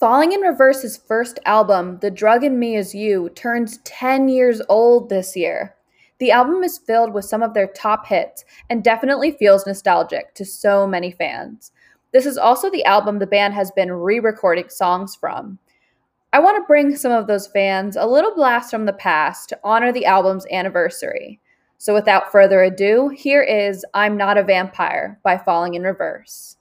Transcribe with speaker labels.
Speaker 1: Falling in Reverse's first album, The Drug in Me Is You, turns 10 years old this year. The album is filled with some of their top hits and definitely feels nostalgic to so many fans. This is also the album the band has been re recording songs from. I want to bring some of those fans a little blast from the past to honor the album's anniversary. So without further ado, here is I'm Not a Vampire by Falling in Reverse.